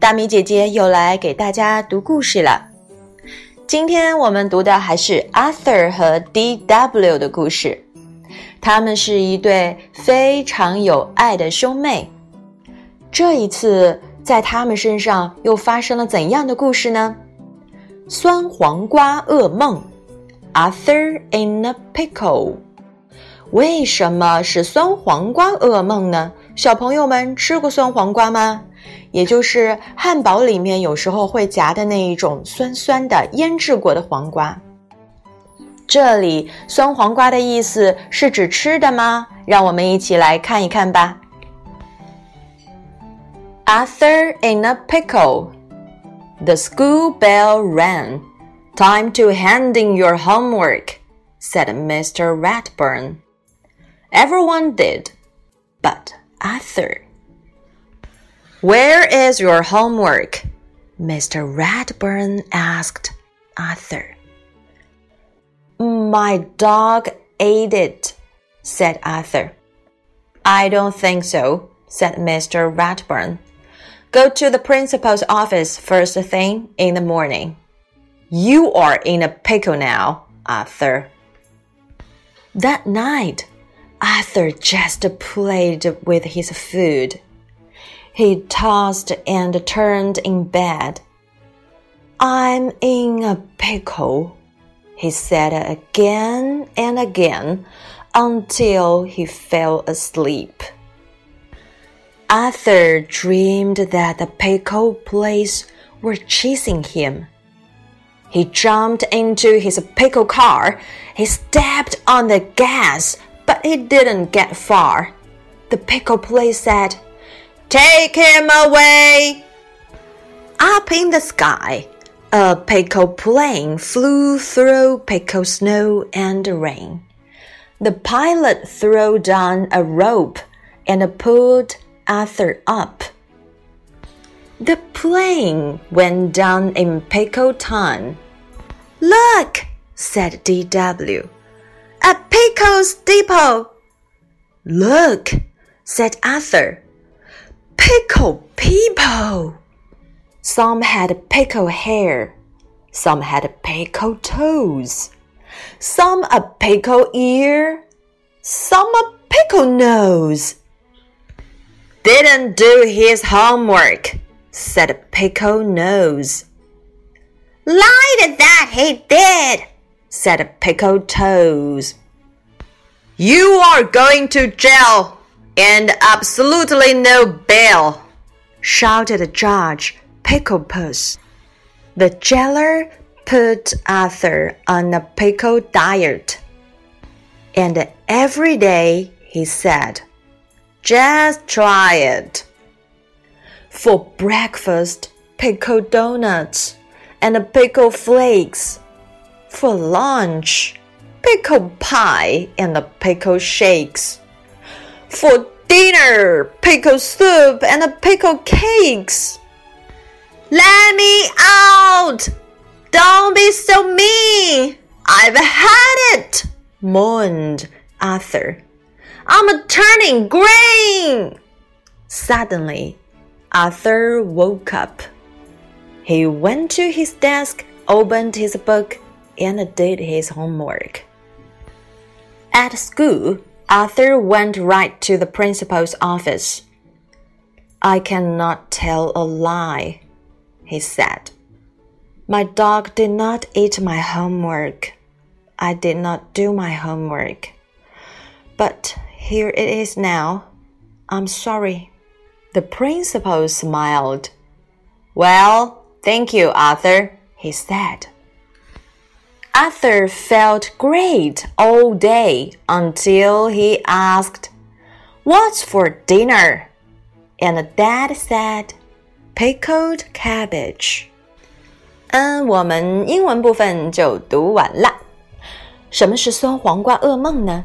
大米姐姐又来给大家读故事了。今天我们读的还是 Arthur 和 D.W 的故事。他们是一对非常有爱的兄妹。这一次，在他们身上又发生了怎样的故事呢？酸黄瓜噩梦，Arthur in a pickle。为什么是酸黄瓜噩梦呢？小朋友们吃过酸黄瓜吗？也就是汉堡里面有时候会夹的那一种酸酸的腌制过的黄瓜。这里酸黄瓜的意思是指吃的吗？让我们一起来看一看吧。Arthur in a pickle. The school bell rang. Time to hand in your homework, said Mr. Ratburn. Everyone did, but Arthur. Where is your homework? Mr. Ratburn asked Arthur. My dog ate it, said Arthur. I don't think so, said Mr. Ratburn. Go to the principal's office first thing in the morning. You are in a pickle now, Arthur. That night, Arthur just played with his food. He tossed and turned in bed. I'm in a pickle, he said again and again until he fell asleep. Arthur dreamed that the pickle police were chasing him. He jumped into his pickle car. He stepped on the gas, but he didn't get far. The pickle police said, Take him away! Up in the sky, a pickle plane flew through pickle snow and rain. The pilot threw down a rope and pulled Arthur up. The plane went down in pickle time. Look, said D.W. A pickle steeple. Look, said Arthur. Pickle people. Some had pickle hair, some had pickle toes, some a pickle ear, some a pickle nose. Didn't do his homework, said Pickle Nose. Lied that he did, said Pickle Toes. You are going to jail and absolutely no bail, shouted Judge Pickle Puss. The jailer put Arthur on a pickle diet. And every day he said, Just try it. For breakfast, pickle donuts and pickle flakes. For lunch, pickle pie and pickle shakes. For dinner, pickle soup and pickle cakes. Let me out! Don't be so mean! I've had it! moaned Arthur. I'm turning green! Suddenly, Arthur woke up. He went to his desk, opened his book, and did his homework. At school, Arthur went right to the principal's office. I cannot tell a lie, he said. My dog did not eat my homework. I did not do my homework. But here it is now. I'm sorry. The principal smiled. Well, thank you, Arthur, he said. Arthur felt great all day until he asked, What's for dinner? And Dad said, Pickled cabbage. 嗯，我们英文部分就读完了。什么是酸黄瓜噩梦呢？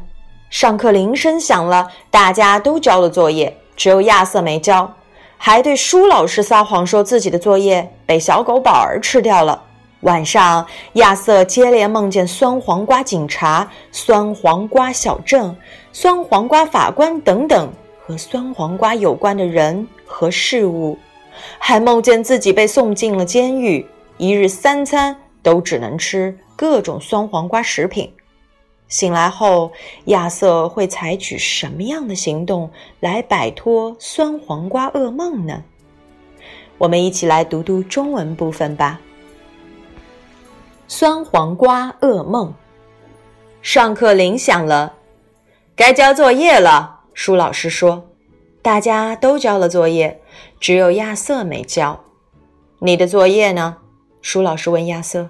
上课铃声响了，大家都交了作业，只有亚瑟没交，还对舒老师撒谎说自己的作业被小狗宝儿吃掉了。晚上，亚瑟接连梦见酸黄瓜警察、酸黄瓜小镇、酸黄瓜法官等等和酸黄瓜有关的人和事物。还梦见自己被送进了监狱，一日三餐都只能吃各种酸黄瓜食品。醒来后，亚瑟会采取什么样的行动来摆脱酸黄瓜噩梦呢？我们一起来读读中文部分吧。酸黄瓜噩梦。上课铃响了，该交作业了。舒老师说：“大家都交了作业，只有亚瑟没交。你的作业呢？”舒老师问亚瑟。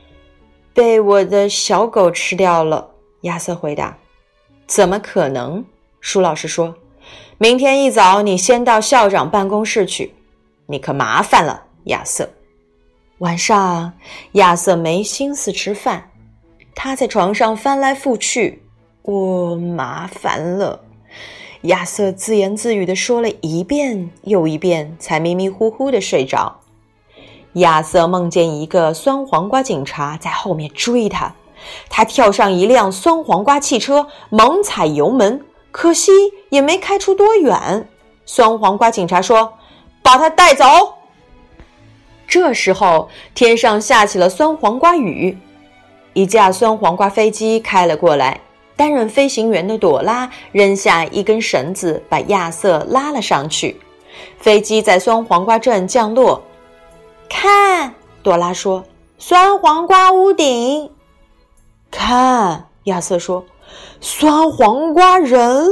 “被我的小狗吃掉了。”亚瑟回答。“怎么可能？”舒老师说。“明天一早，你先到校长办公室去。你可麻烦了，亚瑟。”晚上，亚瑟没心思吃饭。他在床上翻来覆去，我麻烦了。亚瑟自言自语地说了一遍又一遍，才迷迷糊糊地睡着。亚瑟梦见一个酸黄瓜警察在后面追他，他跳上一辆酸黄瓜汽车，猛踩油门，可惜也没开出多远。酸黄瓜警察说：“把他带走。”这时候，天上下起了酸黄瓜雨。一架酸黄瓜飞机开了过来，担任飞行员的朵拉扔下一根绳子，把亚瑟拉了上去。飞机在酸黄瓜镇降落。看，朵拉说：“酸黄瓜屋顶。”看，亚瑟说：“酸黄瓜人。”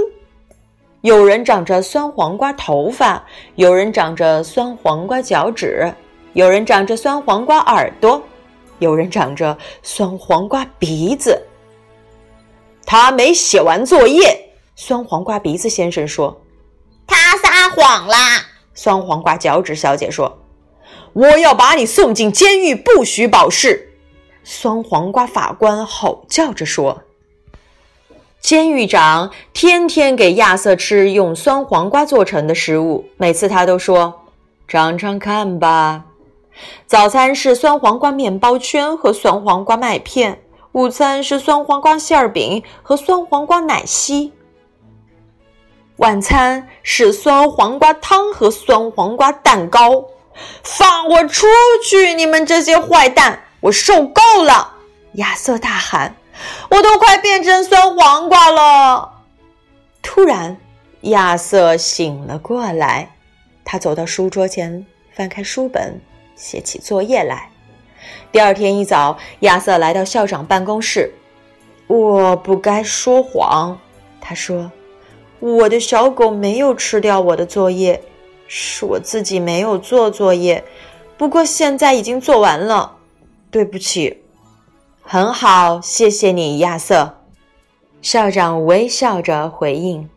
有人长着酸黄瓜头发，有人长着酸黄瓜脚趾，有人长着酸黄瓜耳朵。有人长着酸黄瓜鼻子，他没写完作业。酸黄瓜鼻子先生说：“他撒谎啦。”酸黄瓜脚趾小姐说：“我要把你送进监狱，不许保释。”酸黄瓜法官吼叫着说：“监狱长天天给亚瑟吃用酸黄瓜做成的食物，每次他都说：‘尝尝看吧。’”早餐是酸黄瓜面包圈和酸黄瓜麦片，午餐是酸黄瓜馅饼和酸黄瓜奶昔，晚餐是酸黄瓜汤和酸黄瓜蛋糕。放我出去！你们这些坏蛋，我受够了！亚瑟大喊：“我都快变成酸黄瓜了！”突然，亚瑟醒了过来，他走到书桌前，翻开书本。写起作业来。第二天一早，亚瑟来到校长办公室。我不该说谎，他说：“我的小狗没有吃掉我的作业，是我自己没有做作业。不过现在已经做完了，对不起。”很好，谢谢你，亚瑟。校长微笑着回应。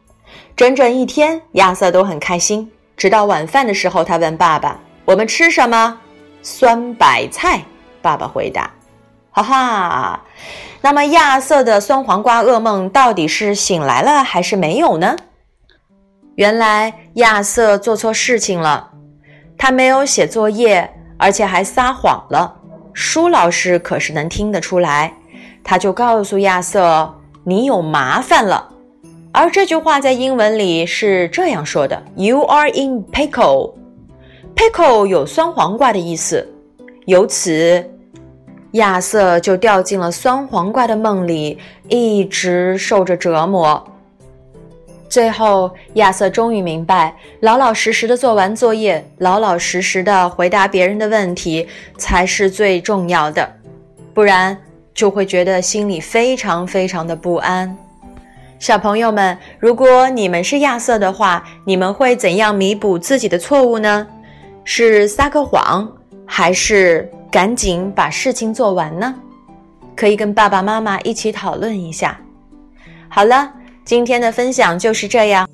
整整一天，亚瑟都很开心。直到晚饭的时候，他问爸爸：“我们吃什么？”酸白菜，爸爸回答：“哈哈，那么亚瑟的酸黄瓜噩梦到底是醒来了还是没有呢？原来亚瑟做错事情了，他没有写作业，而且还撒谎了。舒老师可是能听得出来，他就告诉亚瑟：‘你有麻烦了。’而这句话在英文里是这样说的：‘You are in pickle。’ Pickle 有酸黄瓜的意思，由此亚瑟就掉进了酸黄瓜的梦里，一直受着折磨。最后，亚瑟终于明白，老老实实的做完作业，老老实实的回答别人的问题才是最重要的，不然就会觉得心里非常非常的不安。小朋友们，如果你们是亚瑟的话，你们会怎样弥补自己的错误呢？是撒个谎，还是赶紧把事情做完呢？可以跟爸爸妈妈一起讨论一下。好了，今天的分享就是这样。